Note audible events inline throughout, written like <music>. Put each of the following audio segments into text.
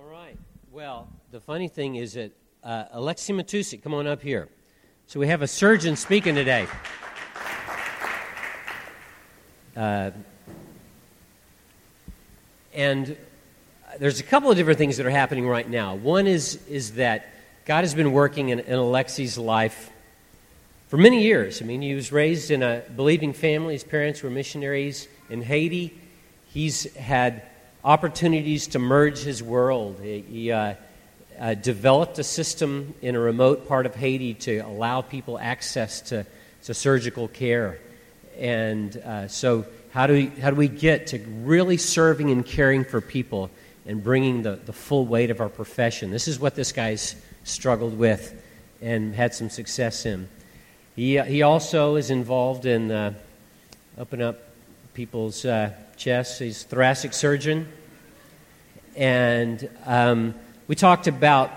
All right. Well, the funny thing is that uh, Alexi Matusik, come on up here. So we have a surgeon speaking today. Uh, and there's a couple of different things that are happening right now. One is, is that God has been working in, in Alexi's life for many years. I mean, he was raised in a believing family. His parents were missionaries in Haiti. He's had opportunities to merge his world. He, he uh, uh, developed a system in a remote part of Haiti to allow people access to, to surgical care. And uh, so, how do, we, how do we get to really serving and caring for people and bringing the, the full weight of our profession? This is what this guy's struggled with and had some success in. He, he also is involved in uh, opening up people's uh, chests. He's a thoracic surgeon. And um, we talked about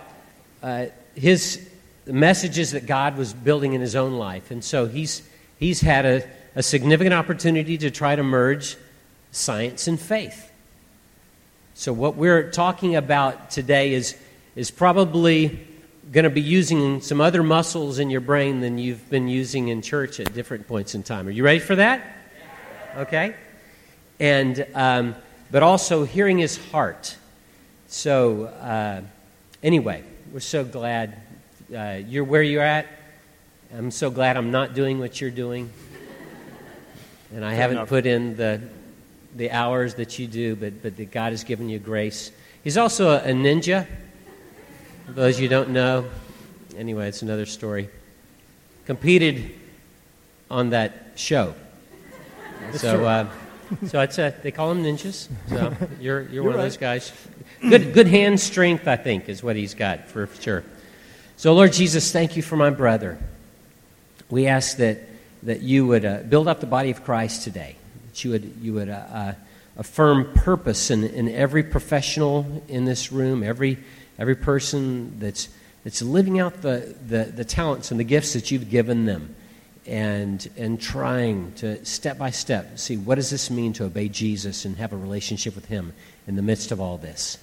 uh, his messages that God was building in his own life. And so he's, he's had a, a significant opportunity to try to merge science and faith. So, what we're talking about today is, is probably going to be using some other muscles in your brain than you've been using in church at different points in time. Are you ready for that? Okay. And, um, but also hearing his heart. So, uh, anyway, we're so glad uh, you're where you're at. I'm so glad I'm not doing what you're doing. And I Fair haven't enough. put in the, the hours that you do, but, but that God has given you grace. He's also a, ninja. For those you don't know, anyway, it's another story. Competed on that show. So, uh, so it's a, they call them ninjas. So <laughs> you're, you're, you're one right. of those guys. Good, good hand strength, I think, is what he's got for sure. So, Lord Jesus, thank you for my brother. We ask that, that you would uh, build up the body of Christ today, that you would, you would uh, uh, affirm purpose in, in every professional in this room, every, every person that's, that's living out the, the, the talents and the gifts that you've given them and, and trying to step by step see what does this mean to obey Jesus and have a relationship with Him in the midst of all this.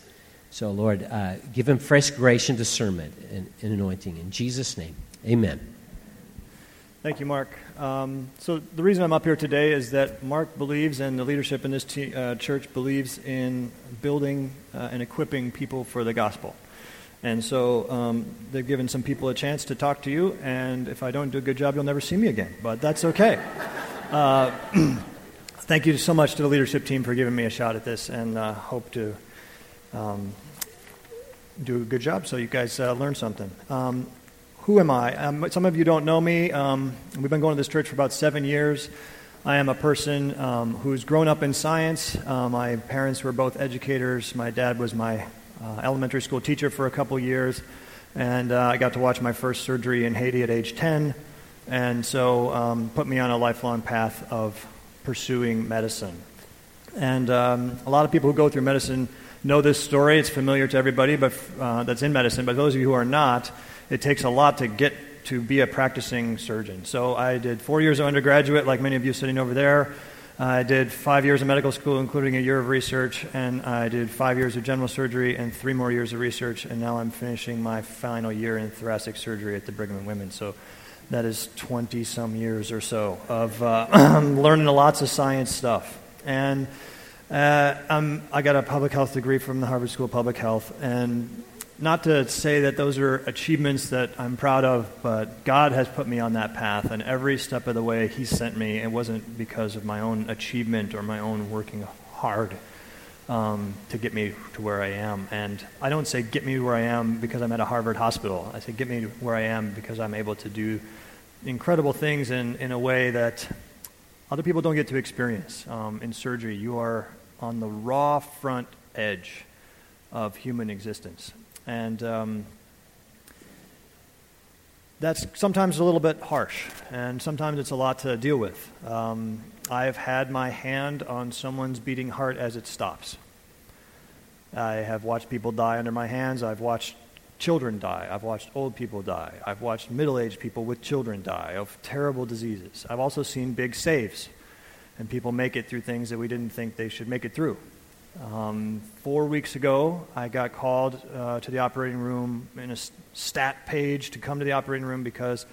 So, Lord, uh, give him fresh grace and discernment and, and, anointing. In Jesus' name, amen. Thank you, Mark. Um, so, the reason I'm up here today is that Mark believes, and the leadership in this te- uh, church believes in building uh, and equipping people for the gospel. And so um, they've given some people a chance to talk to you, and if I don't do a good job, you'll never see me again. But that's okay. Uh, <clears throat> thank you so much to the leadership team for giving me a shot at this, and uh, hope to um, do a good job so you guys uh, learn something. Um, who am I? Um, some of you don't know me. Um, we've been going to this church for about seven years. I am a person um, who's grown up in science. My parents were both educators. My dad was my uh, elementary school teacher for a couple years, and uh, I got to watch my first surgery in Haiti at age 10, and so um, put me on a lifelong path of pursuing medicine. And um, a lot of people who go through medicine know this story. It's familiar to everybody but, uh, that's in medicine, but those of you who are not, it takes a lot to get to be a practicing surgeon. So I did four years of undergraduate, like many of you sitting over there. I did five years of medical school, including a year of research, and I did five years of general surgery and three more years of research, and now I'm finishing my final year in thoracic surgery at the Brigham and Women's. So that is 20 some years or so of uh, <clears throat> learning lots of science stuff. And uh, i got a public health degree from the Harvard School of Public Health, and not to say that those are achievements that I'm proud of, but God has put me on that path, and every step of the way He sent me, it wasn't because of my own achievement or my own working hard um, to get me to where I am. And I don't say get me where I am because I'm at a Harvard hospital. I say get me where I am because I'm able to do incredible things in, in a way that other people don't get to experience. Um, in surgery, you are on the raw front edge of human existence. And um, that's sometimes a little bit harsh, and sometimes it's a lot to deal with. Um, I've had my hand on someone's beating heart as it stops. I have watched people die under my hands. I've watched children die. I've watched old people die. I've watched middle aged people with children die of terrible diseases. I've also seen big saves and people make it through things that we didn't think they should make it through. Um, four weeks ago, I got called uh, to the operating room in a stat page to come to the operating room because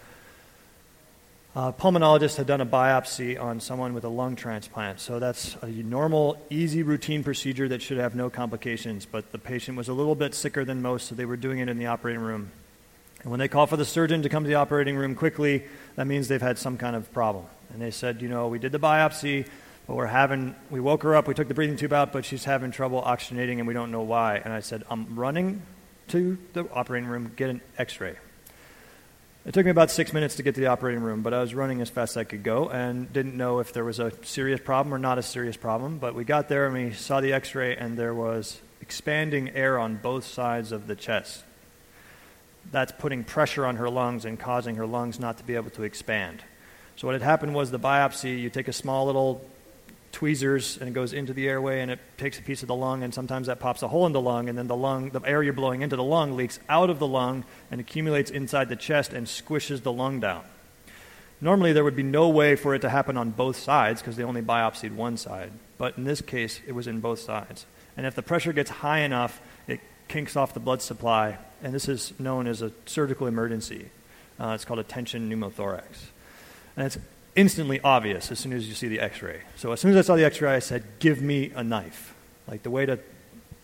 a pulmonologist had done a biopsy on someone with a lung transplant. So that's a normal, easy, routine procedure that should have no complications. But the patient was a little bit sicker than most, so they were doing it in the operating room. And when they call for the surgeon to come to the operating room quickly, that means they've had some kind of problem. And they said, you know, we did the biopsy, we're having, we woke her up, we took the breathing tube out, but she's having trouble oxygenating and we don't know why. And I said, I'm running to the operating room, get an x ray. It took me about six minutes to get to the operating room, but I was running as fast as I could go and didn't know if there was a serious problem or not a serious problem. But we got there and we saw the x ray, and there was expanding air on both sides of the chest. That's putting pressure on her lungs and causing her lungs not to be able to expand. So, what had happened was the biopsy, you take a small little tweezers and it goes into the airway and it takes a piece of the lung and sometimes that pops a hole in the lung and then the lung the air you're blowing into the lung leaks out of the lung and accumulates inside the chest and squishes the lung down. Normally there would be no way for it to happen on both sides because they only biopsied one side. But in this case it was in both sides. And if the pressure gets high enough it kinks off the blood supply. And this is known as a surgical emergency. Uh, it's called a tension pneumothorax. And it's instantly obvious as soon as you see the x-ray. So as soon as I saw the x-ray, I said, give me a knife. Like the way to,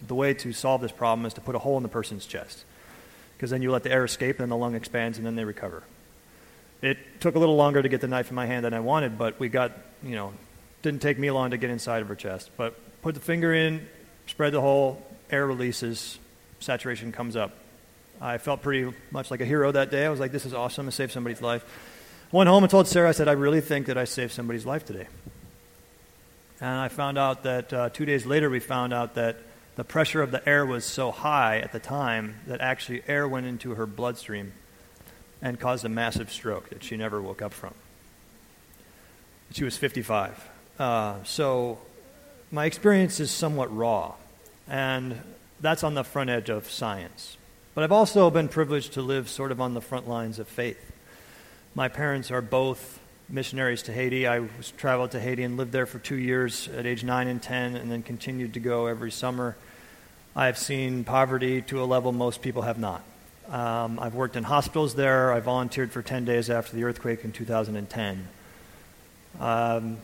the way to solve this problem is to put a hole in the person's chest. Because then you let the air escape, and then the lung expands, and then they recover. It took a little longer to get the knife in my hand than I wanted, but we got, you know, didn't take me long to get inside of her chest. But put the finger in, spread the hole, air releases, saturation comes up. I felt pretty much like a hero that day. I was like, this is awesome. I saved somebody's life. Went home and told Sarah, I said, I really think that I saved somebody's life today. And I found out that uh, two days later, we found out that the pressure of the air was so high at the time that actually air went into her bloodstream and caused a massive stroke that she never woke up from. She was 55. Uh, so my experience is somewhat raw, and that's on the front edge of science. But I've also been privileged to live sort of on the front lines of faith. My parents are both missionaries to Haiti. I was, traveled to Haiti and lived there for two years at age 9 and 10, and then continued to go every summer. I have seen poverty to a level most people have not. Um, I've worked in hospitals there. I volunteered for 10 days after the earthquake in 2010. Um,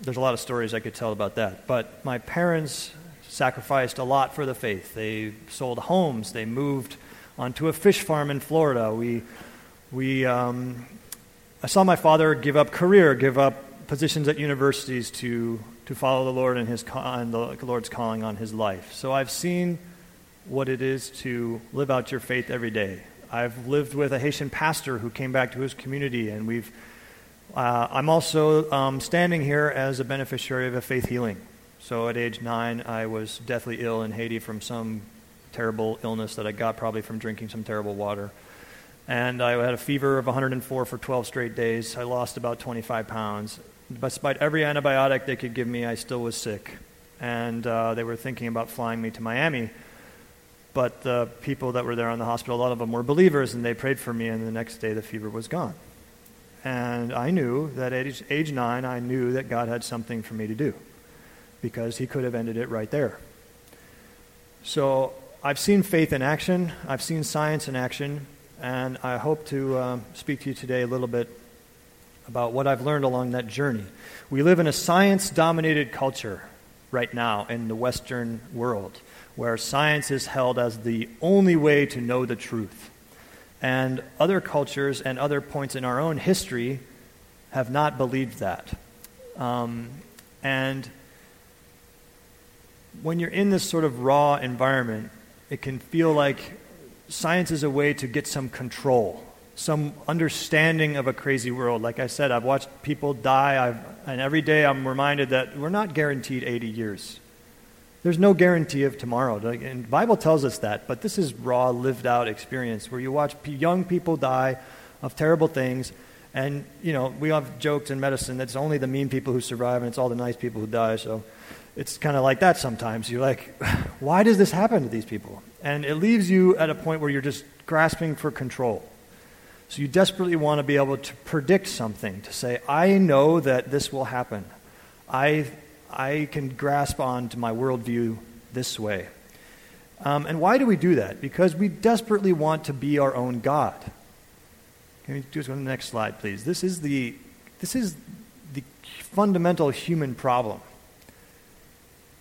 there's a lot of stories I could tell about that. But my parents sacrificed a lot for the faith. They sold homes, they moved onto a fish farm in Florida. We we, um, I saw my father give up career, give up positions at universities to, to follow the Lord and, his, and the Lord's calling on his life. So I've seen what it is to live out your faith every day. I've lived with a Haitian pastor who came back to his community, and we've. Uh, I'm also um, standing here as a beneficiary of a faith healing. So at age nine, I was deathly ill in Haiti from some terrible illness that I got probably from drinking some terrible water and I had a fever of 104 for 12 straight days. I lost about 25 pounds. Despite every antibiotic they could give me, I still was sick. And uh, they were thinking about flying me to Miami. But the people that were there in the hospital, a lot of them were believers, and they prayed for me, and the next day the fever was gone. And I knew that at age, age nine, I knew that God had something for me to do because He could have ended it right there. So I've seen faith in action, I've seen science in action, and I hope to uh, speak to you today a little bit about what I've learned along that journey. We live in a science dominated culture right now in the Western world where science is held as the only way to know the truth. And other cultures and other points in our own history have not believed that. Um, and when you're in this sort of raw environment, it can feel like science is a way to get some control, some understanding of a crazy world. Like I said, I've watched people die, I've, and every day I'm reminded that we're not guaranteed 80 years. There's no guarantee of tomorrow. And the Bible tells us that, but this is raw, lived out experience where you watch young people die of terrible things. And, you know, we have jokes in medicine that it's only the mean people who survive and it's all the nice people who die. So it's kind of like that sometimes. You're like, <sighs> why does this happen to these people? And it leaves you at a point where you're just grasping for control. So you desperately want to be able to predict something, to say, I know that this will happen. I, I can grasp on to my worldview this way. Um, and why do we do that? Because we desperately want to be our own God. Can you just go to the next slide, please? This is the, this is the fundamental human problem.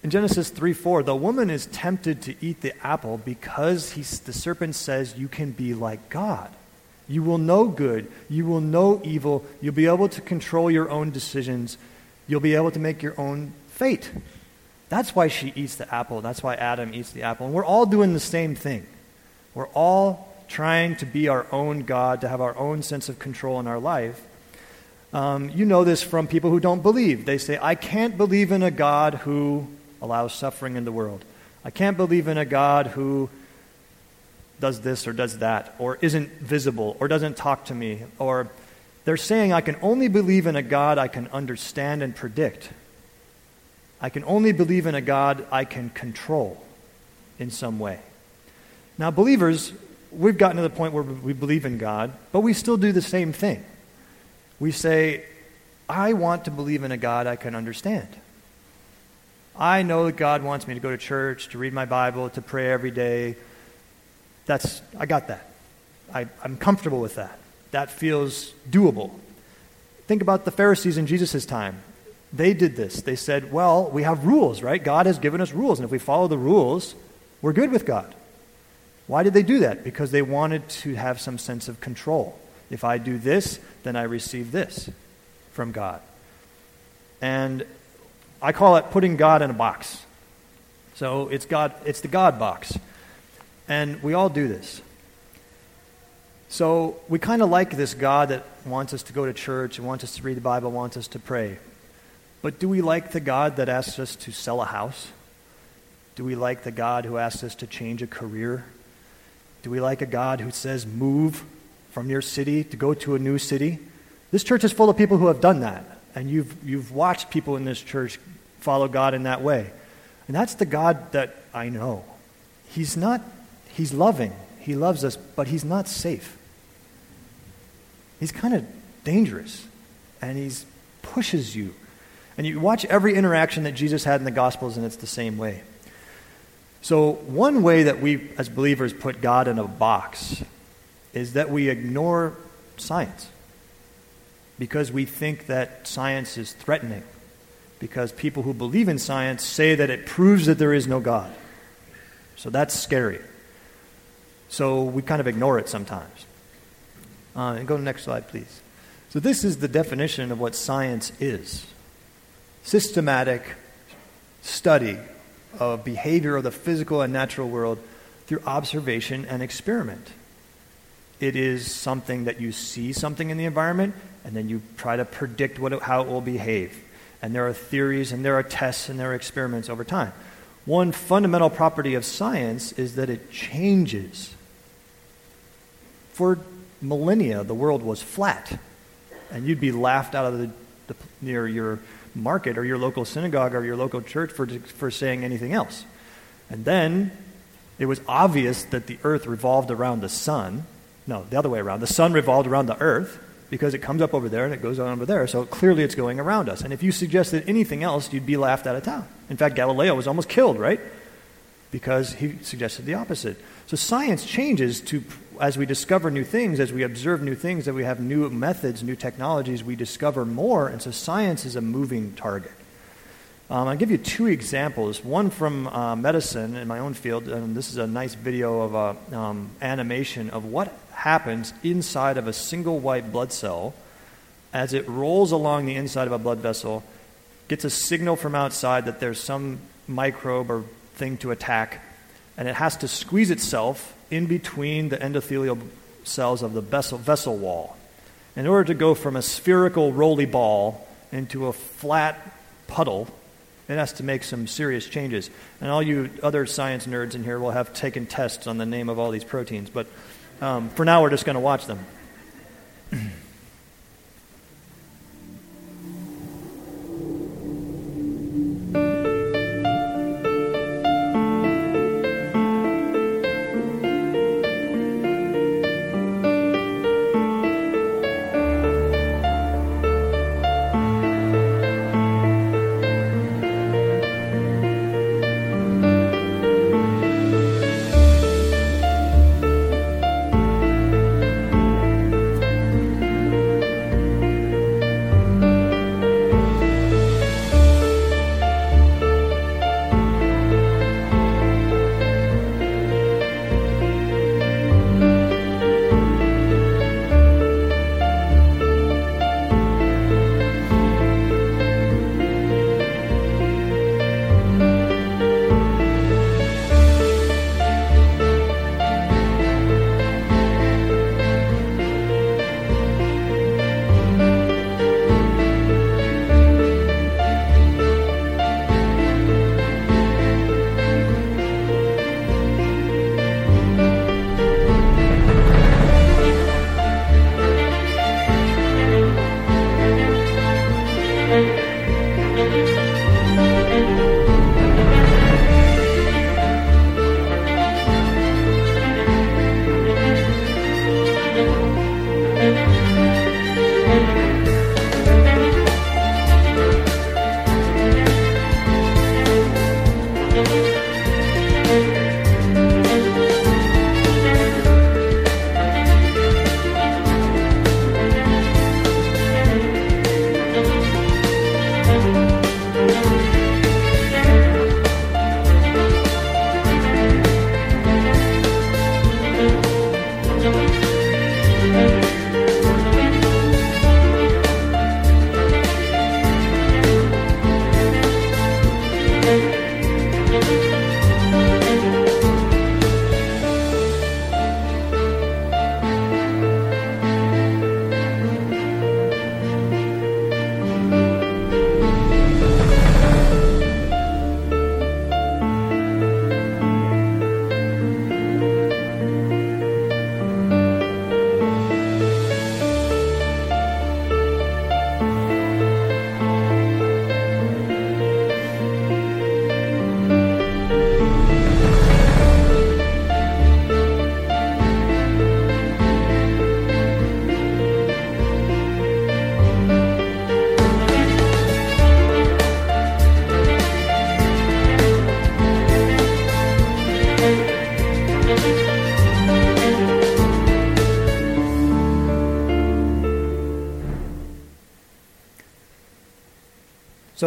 In Genesis 3 4, the woman is tempted to eat the apple because the serpent says, You can be like God. You will know good. You will know evil. You'll be able to control your own decisions. You'll be able to make your own fate. That's why she eats the apple. That's why Adam eats the apple. And we're all doing the same thing. We're all trying to be our own God, to have our own sense of control in our life. Um, you know this from people who don't believe. They say, I can't believe in a God who allows suffering in the world. I can't believe in a God who does this or does that, or isn't visible, or doesn't talk to me, or they're saying, I can only believe in a God I can understand and predict. I can only believe in a God I can control in some way. Now, believers, we've gotten to the point where we believe in God, but we still do the same thing. We say, I want to believe in a God I can understand. I know that God wants me to go to church, to read my Bible, to pray every day. That's, I got that. I, I'm comfortable with that. That feels doable. Think about the Pharisees in Jesus' time. They did this. They said, well, we have rules, right? God has given us rules, and if we follow the rules, we're good with God. Why did they do that? Because they wanted to have some sense of control. If I do this, then I receive this from God. And I call it putting God in a box. So it's God it's the God box. And we all do this. So we kind of like this God that wants us to go to church wants us to read the Bible, wants us to pray. But do we like the God that asks us to sell a house? Do we like the God who asks us to change a career? Do we like a God who says, move from your city to go to a new city? This church is full of people who have done that. And you've, you've watched people in this church follow God in that way. And that's the God that I know. He's not, he's loving. He loves us, but he's not safe. He's kind of dangerous. And he pushes you. And you watch every interaction that Jesus had in the Gospels, and it's the same way. So, one way that we as believers put God in a box is that we ignore science because we think that science is threatening, because people who believe in science say that it proves that there is no God. So, that's scary. So, we kind of ignore it sometimes. Uh, and go to the next slide, please. So, this is the definition of what science is systematic study of behavior of the physical and natural world through observation and experiment. It is something that you see something in the environment and then you try to predict what, how it will behave. And there are theories and there are tests and there are experiments over time. One fundamental property of science is that it changes. For millennia, the world was flat, and you'd be laughed out of the, the near your market or your local synagogue or your local church for, for saying anything else. And then it was obvious that the earth revolved around the sun. No, the other way around. The sun revolved around the earth because it comes up over there and it goes on over there. So clearly it's going around us. And if you suggested anything else, you'd be laughed out of town. In fact, Galileo was almost killed, right? Because he suggested the opposite. So science changes to as we discover new things, as we observe new things, that we have new methods, new technologies, we discover more. And so science is a moving target. Um, I'll give you two examples. One from uh, medicine in my own field, and this is a nice video of uh, um, animation of what happens inside of a single white blood cell as it rolls along the inside of a blood vessel, gets a signal from outside that there's some microbe or thing to attack, and it has to squeeze itself in between the endothelial cells of the vessel, vessel wall. In order to go from a spherical roly ball into a flat puddle, it has to make some serious changes. And all you other science nerds in here will have taken tests on the name of all these proteins, but um, for now we're just going to watch them.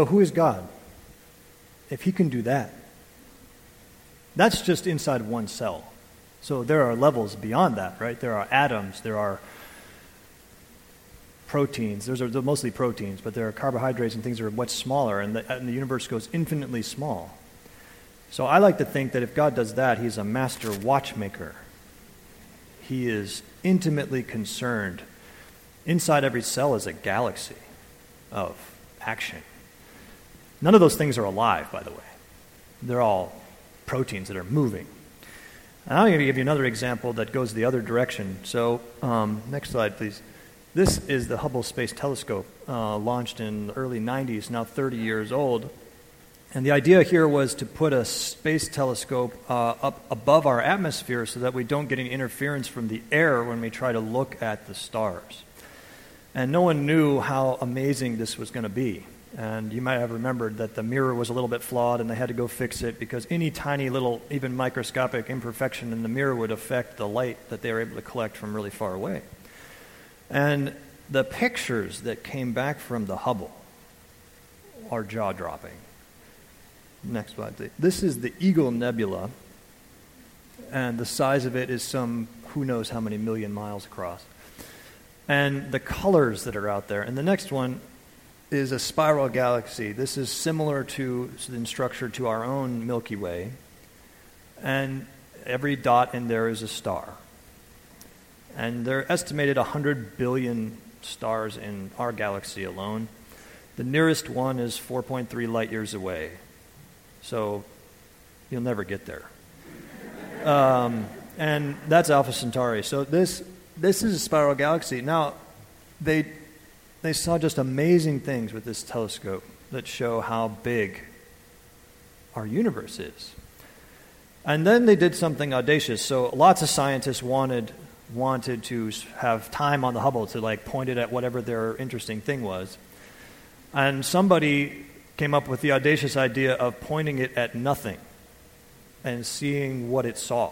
So, who is God? If He can do that, that's just inside one cell. So, there are levels beyond that, right? There are atoms, there are proteins. Those are mostly proteins, but there are carbohydrates and things that are much smaller, and the, and the universe goes infinitely small. So I like to think that if God does that, He's a master watchmaker. He is intimately concerned. Inside every cell is a galaxy of action. None of those things are alive, by the way. They're all proteins that are moving. And I'm going to give you another example that goes the other direction. So, um, next slide, please. This is the Hubble Space Telescope, uh, launched in the early 90s, now 30 years old. And the idea here was to put a space telescope uh, up above our atmosphere so that we don't get any interference from the air when we try to look at the stars. And no one knew how amazing this was going to be. And you might have remembered that the mirror was a little bit flawed and they had to go fix it because any tiny little, even microscopic imperfection in the mirror would affect the light that they were able to collect from really far away. And the pictures that came back from the Hubble are jaw dropping. Next slide, please. This is the Eagle Nebula, and the size of it is some who knows how many million miles across. And the colors that are out there. And the next one is a spiral galaxy. This is similar to in structure to our own Milky Way. And every dot in there is a star. And there are estimated 100 billion stars in our galaxy alone. The nearest one is 4.3 light years away. So you'll never get there. <laughs> Um, and that's Alpha Centauri. So this this is a spiral galaxy. Now, they they saw just amazing things with this telescope that show how big our universe is. And then they did something audacious. So lots of scientists wanted wanted to have time on the Hubble to like point it at whatever their interesting thing was. And somebody came up with the audacious idea of pointing it at nothing and seeing what it saw.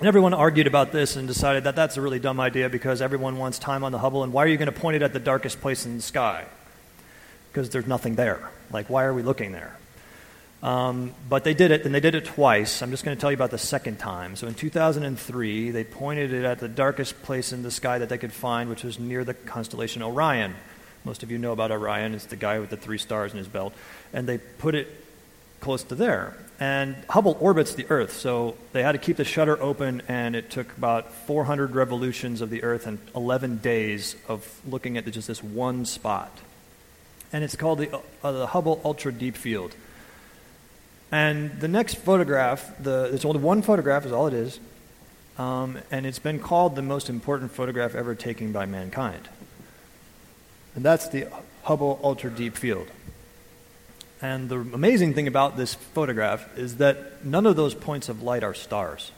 And everyone argued about this and decided that that's a really dumb idea because everyone wants time on the Hubble, and why are you going to point it at the darkest place in the sky? Because there's nothing there. Like, why are we looking there? Um, but they did it, and they did it twice. I'm just going to tell you about the second time. So in 2003, they pointed it at the darkest place in the sky that they could find, which was near the constellation Orion. Most of you know about Orion. It's the guy with the three stars in his belt. And they put it close to there. And Hubble orbits the Earth, so they had to keep the shutter open, and it took about 400 revolutions of the Earth and 11 days of looking at just this one spot. And it's called the, uh, the Hubble Ultra Deep Field. And the next photograph, the, it's only one photograph, is all it is, um, and it's been called the most important photograph ever taken by mankind. And that's the Hubble Ultra Deep Field. And the amazing thing about this photograph is that none of those points of light are stars.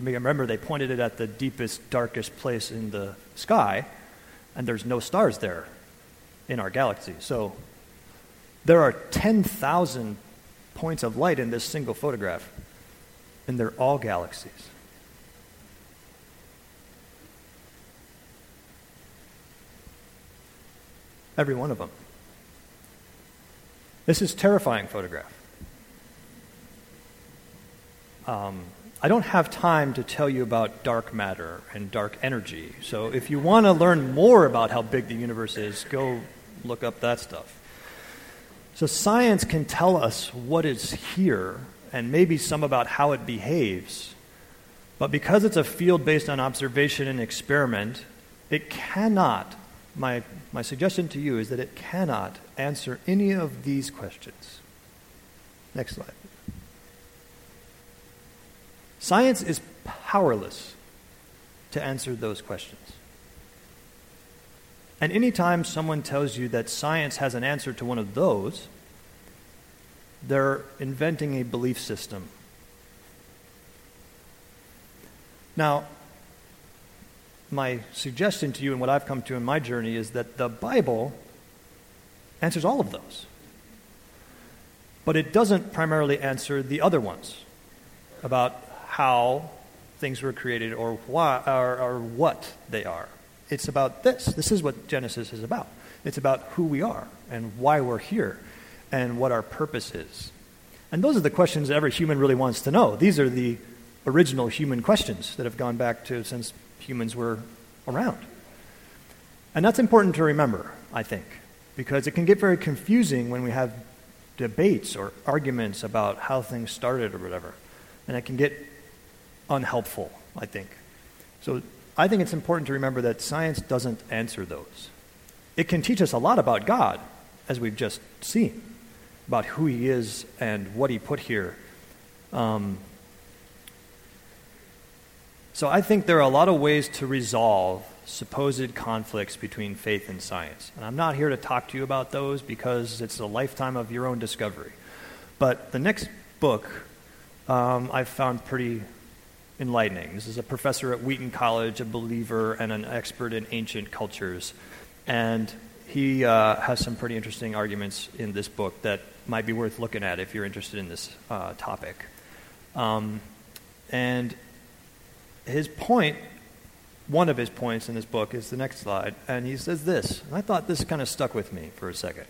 Remember, they pointed it at the deepest, darkest place in the sky, and there's no stars there in our galaxy. So there are 10,000 points of light in this single photograph, and they're all galaxies. Every one of them. This is terrifying photograph. Um, I don't have time to tell you about dark matter and dark energy. So if you want to learn more about how big the universe is, go look up that stuff. So science can tell us what is here and maybe some about how it behaves. But because it's a field based on observation and experiment, it cannot my, my suggestion to you is that it cannot answer any of these questions. Next slide. Science is powerless to answer those questions. And anytime someone tells you that science has an answer to one of those, they're inventing a belief system. Now, my suggestion to you and what I've come to in my journey is that the Bible answers all of those. But it doesn't primarily answer the other ones about how things were created or, why, or, or what they are. It's about this. This is what Genesis is about. It's about who we are and why we're here and what our purpose is. And those are the questions every human really wants to know. These are the original human questions that have gone back to since humans were around. And that's important to remember, I think, because it can get very confusing when we have debates or arguments about how things started or whatever. And it can get unhelpful, I think. So I think it's important to remember that science doesn't answer those. It can teach us a lot about God, as we've just seen, about who He is and what He put here. Um, so I think there are a lot of ways to resolve supposed conflicts between faith and science. And I'm not here to talk to you about those because it's a lifetime of your own discovery. But the next book um, I've found pretty enlightening. This is a professor at Wheaton College, a believer and an expert in ancient cultures. And he uh, has some pretty interesting arguments in this book that might be worth looking at if you're interested in this uh, topic. Um, and his point, one of his points in this book, is the next slide. And he says this, and I thought this kind of stuck with me for a second.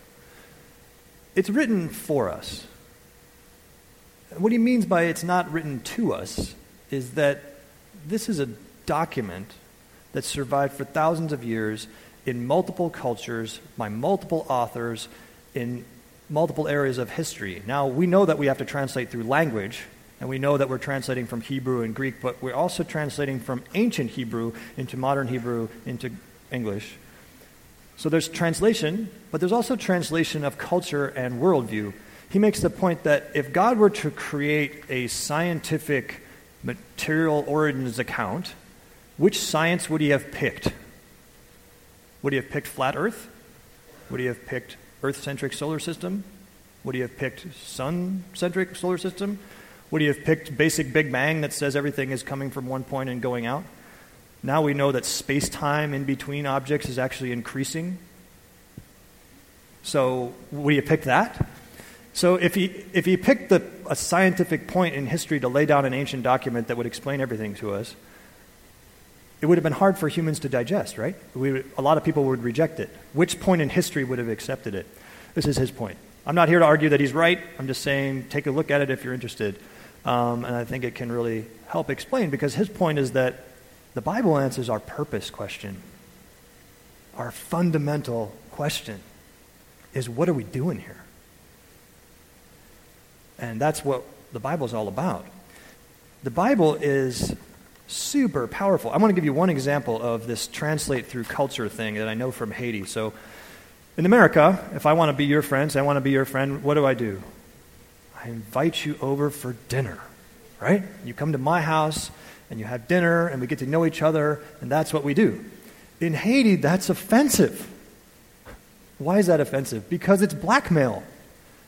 It's written for us. What he means by it's not written to us is that this is a document that survived for thousands of years in multiple cultures by multiple authors in multiple areas of history. Now, we know that we have to translate through language, and we know that we're translating from Hebrew and Greek, but we're also translating from ancient Hebrew into modern Hebrew into English. So there's translation, but there's also translation of culture and worldview. He makes the point that if God were to create a scientific material origins account, which science would he have picked? Would he have picked flat Earth? Would he have picked Earth centric solar system? Would he have picked sun centric solar system? Would he have picked basic Big Bang that says everything is coming from one point and going out? Now we know that space time in between objects is actually increasing. So, would he have picked that? So if he, if he picked the, a scientific point in history to lay down an ancient document that would explain everything to us, it would have been hard for humans to digest, right? We, a lot of people would reject it. Which point in history would have accepted it? This is his point. I'm not here to argue that he's right. I'm just saying take a look at it if you're interested. Um, and I think it can really help explain because his point is that the Bible answers our purpose question. Our fundamental question is what are we doing here? And that's what the Bible is all about. The Bible is super powerful. I want to give you one example of this translate through culture thing that I know from Haiti. So, in America, if I want to be your friend, say I want to be your friend, what do I do? I invite you over for dinner, right? You come to my house and you have dinner and we get to know each other, and that's what we do. In Haiti, that's offensive. Why is that offensive? Because it's blackmail.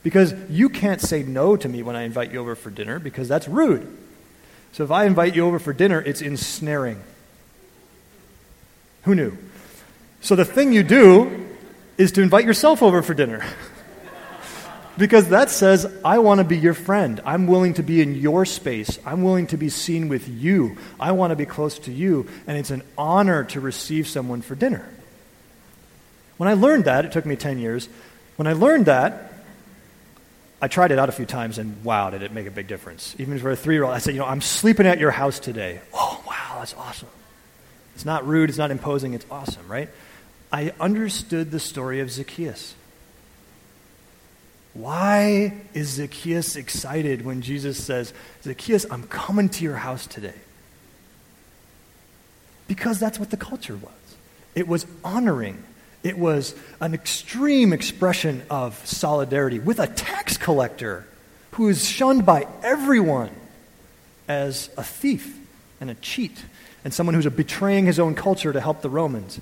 Because you can't say no to me when I invite you over for dinner because that's rude. So if I invite you over for dinner, it's ensnaring. Who knew? So the thing you do is to invite yourself over for dinner. <laughs> because that says, I want to be your friend. I'm willing to be in your space. I'm willing to be seen with you. I want to be close to you. And it's an honor to receive someone for dinner. When I learned that, it took me 10 years. When I learned that, I tried it out a few times, and wow, did it make a big difference. Even for a three year old, I said, You know, I'm sleeping at your house today. Oh, wow, that's awesome. It's not rude, it's not imposing, it's awesome, right? I understood the story of Zacchaeus. Why is Zacchaeus excited when Jesus says, Zacchaeus, I'm coming to your house today? Because that's what the culture was. It was honoring it was an extreme expression of solidarity with a tax collector who is shunned by everyone as a thief and a cheat and someone who's betraying his own culture to help the Romans.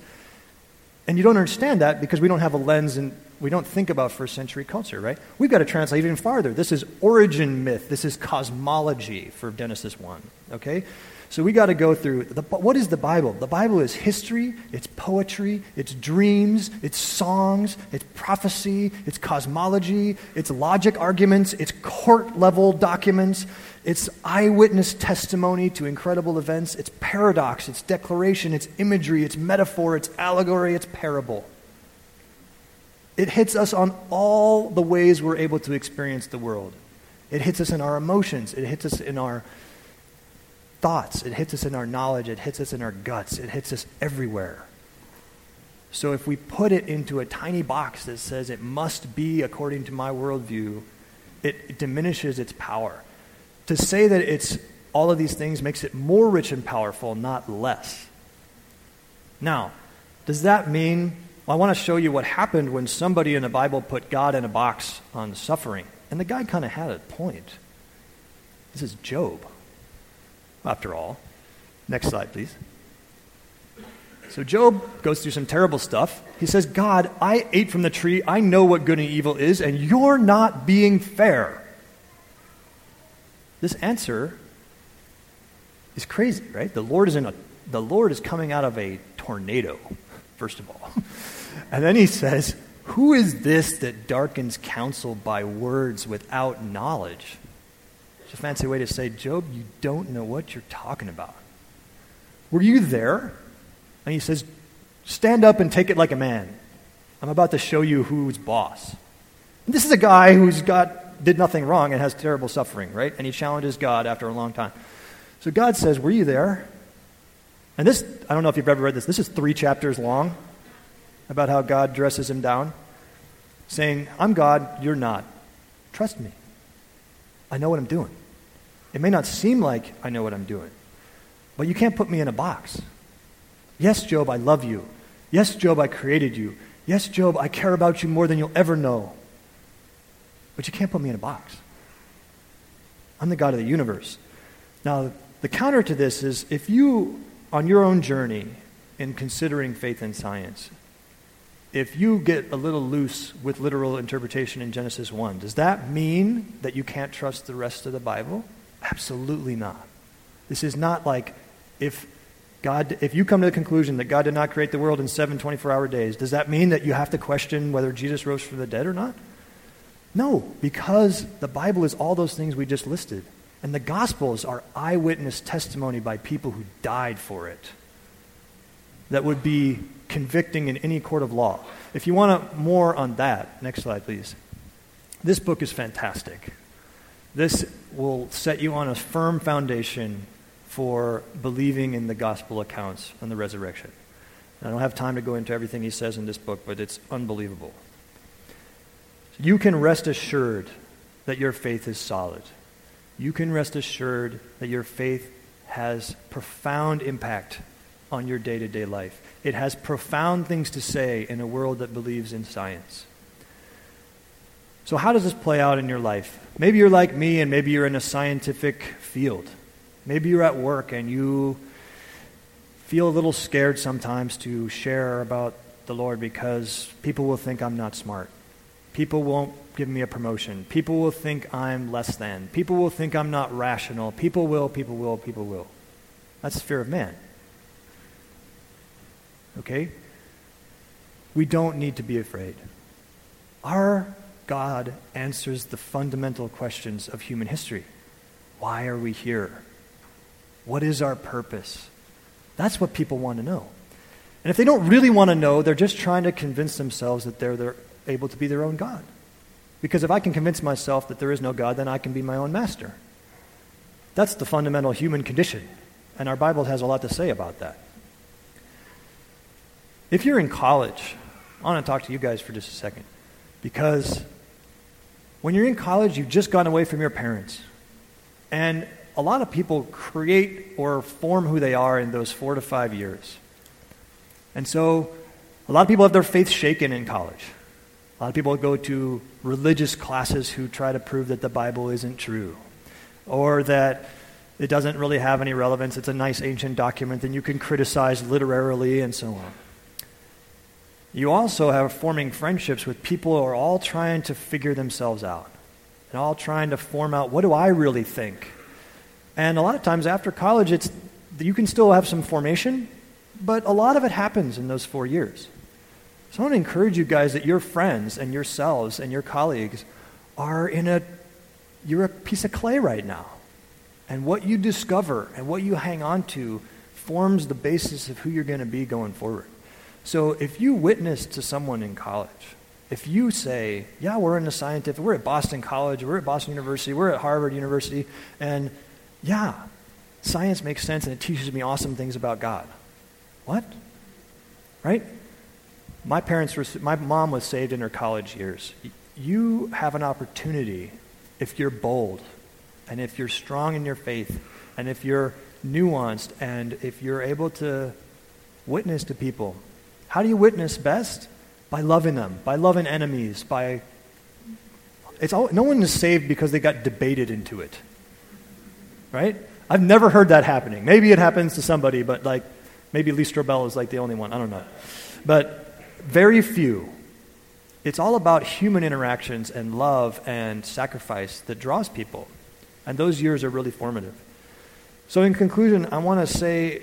And you don't understand that because we don't have a lens and we don't think about first century culture, right? We've got to translate even farther. This is origin myth. This is cosmology for Genesis 1, okay? So we got to go through the, what is the Bible? The Bible is history, it's poetry, it's dreams, it's songs, it's prophecy, it's cosmology, it's logic arguments, it's court level documents, it's eyewitness testimony to incredible events, it's paradox, it's declaration, it's imagery, it's metaphor, it's allegory, it's parable. It hits us on all the ways we're able to experience the world. It hits us in our emotions. It hits us in our thoughts. It hits us in our knowledge. It hits us in our guts. It hits us everywhere. So if we put it into a tiny box that says it must be according to my worldview, it, it diminishes its power. To say that it's all of these things makes it more rich and powerful, not less. Now, does that mean I want to show you what happened when somebody in the Bible put God in a box on suffering? And the guy kind of had a point. This is Job, after all. Next slide, please. So Job goes through some terrible stuff. He says, God, I ate from the tree. I know what good and evil is, and you're not being fair. This answer is crazy, right? The Lord is in a the Lord is coming out of a tornado, first of all. <laughs> And then he says, Who is this that darkens counsel by words without knowledge? It's a fancy way to say, Job, you don't know what you're talking about. Were you there? And he says, Stand up and take it like a man. I'm about to show you who's boss. And this is a guy who's got did nothing wrong and has terrible suffering, right? And he challenges God after a long time. So God says, Were you there? And this, I don't know if you've ever read this, this is three chapters long about how God dresses him down, saying, I'm God, you're not. Trust me. I know what I'm doing. It may not seem like I know what I'm doing, but you can't put me in a box. Yes, Job, I love you. Yes, Job, I created you. Yes, Job, I care about you more than you'll ever know. But you can't put me in a box. I'm the God of the universe. Now, the counter to this is if you, on your own journey in considering faith and science, if you get a little loose with literal interpretation in Genesis 1, does that mean that you can't trust the rest of the Bible? Absolutely not. This is not like if God, if you come to the conclusion that God did not create the world in seven 24 hour days, does that mean that you have to question whether Jesus rose from the dead or not? No, because the Bible is all those things we just listed. And the Gospels are eyewitness testimony by people who died for it that would be convicting in any court of law. If you want more on that, next slide, please. This book is fantastic. This will set you on a firm foundation for believing in the gospel accounts and the resurrection. I don't have time to go into everything he says in this book, but it's unbelievable. You can rest assured that your faith is solid. You can rest assured that your faith has profound impact on your day to day life. It has profound things to say in a world that believes in science. So, how does this play out in your life? Maybe you're like me and maybe you're in a scientific field. Maybe you're at work and you feel a little scared sometimes to share about the Lord because people will think I'm not smart. People won't give me a promotion. People will think I'm less than. People will think I'm not rational. People will, people will, people will. That's the fear of man. Okay? We don't need to be afraid. Our God answers the fundamental questions of human history. Why are we here? What is our purpose? That's what people want to know. And if they don't really want to know, they're just trying to convince themselves that they're, they're able to be their own God. Because if I can convince myself that there is no God, then I can be my own master. That's the fundamental human condition. And our Bible has a lot to say about that. If you're in college, I want to talk to you guys for just a second. Because when you're in college, you've just gone away from your parents. And a lot of people create or form who they are in those four to five years. And so a lot of people have their faith shaken in college. A lot of people go to religious classes who try to prove that the Bible isn't true or that it doesn't really have any relevance. It's a nice ancient document and you can criticize literarily and so on. You also have forming friendships with people who are all trying to figure themselves out and all trying to form out what do I really think? And a lot of times after college, it's, you can still have some formation, but a lot of it happens in those four years. So I want to encourage you guys that your friends and yourselves and your colleagues are in a, you're a piece of clay right now. And what you discover and what you hang on to forms the basis of who you're going to be going forward. So if you witness to someone in college If you say, yeah, we're in the scientific, we're at Boston College, we're at Boston University, we're at Harvard University, and yeah, science makes sense and it teaches me awesome things about God. What? Right? My parents were, my mom was saved in her college years. You have an opportunity if you're bold and if you're strong in your faith and if you're nuanced and if you're able to witness to people. How do you witness best? By loving them, by loving enemies, by it's all, no one is saved because they got debated into it. Right? I've never heard that happening. Maybe it happens to somebody, but like maybe Lee Strobel is like the only one. I don't know. But very few. It's all about human interactions and love and sacrifice that draws people. And those years are really formative. So, in conclusion, I want to say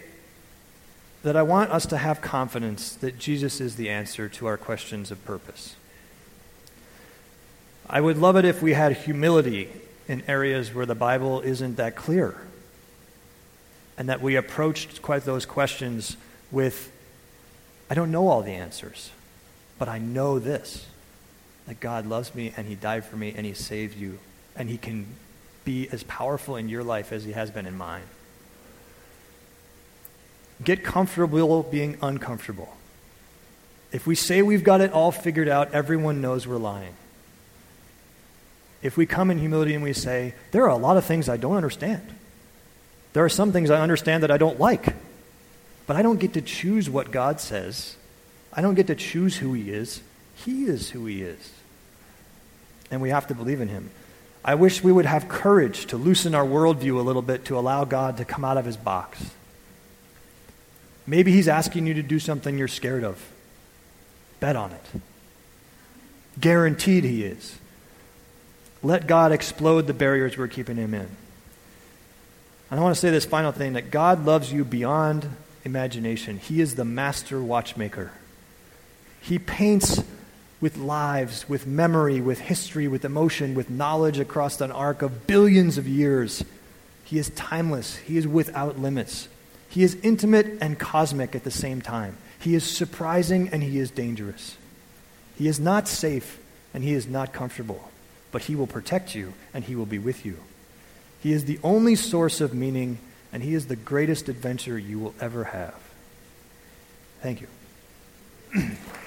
that I want us to have confidence that Jesus is the answer to our questions of purpose. I would love it if we had humility in areas where the Bible isn't that clear, and that we approached quite those questions with, I don't know all the answers, but I know this that God loves me and He died for me and He saved you, and He can be as powerful in your life as He has been in mine. Get comfortable being uncomfortable. If we say we've got it all figured out, everyone knows we're lying. If we come in humility and we say, there are a lot of things I don't understand. There are some things I understand that I don't like, but I don't get to choose what God says. I don't get to choose who He is. He is who He is. And we have to believe in Him. I wish we would have courage to loosen our worldview a little bit to allow God to come out of His box. Maybe He's asking you to do something you're scared of. Bet on it. Guaranteed He is. Let God explode the barriers we're keeping Him in. And I want to say this final thing that God loves you beyond imagination. He is the master watchmaker. He paints with lives, with memory, with history, with emotion, with knowledge across an arc of billions of years. He is timeless. He is without limits. He is intimate and cosmic at the same time. He is surprising and he is dangerous. He is not safe and he is not comfortable, but he will protect you and he will be with you. He is the only source of meaning and he is the greatest adventure you will ever have. Thank you. <clears throat>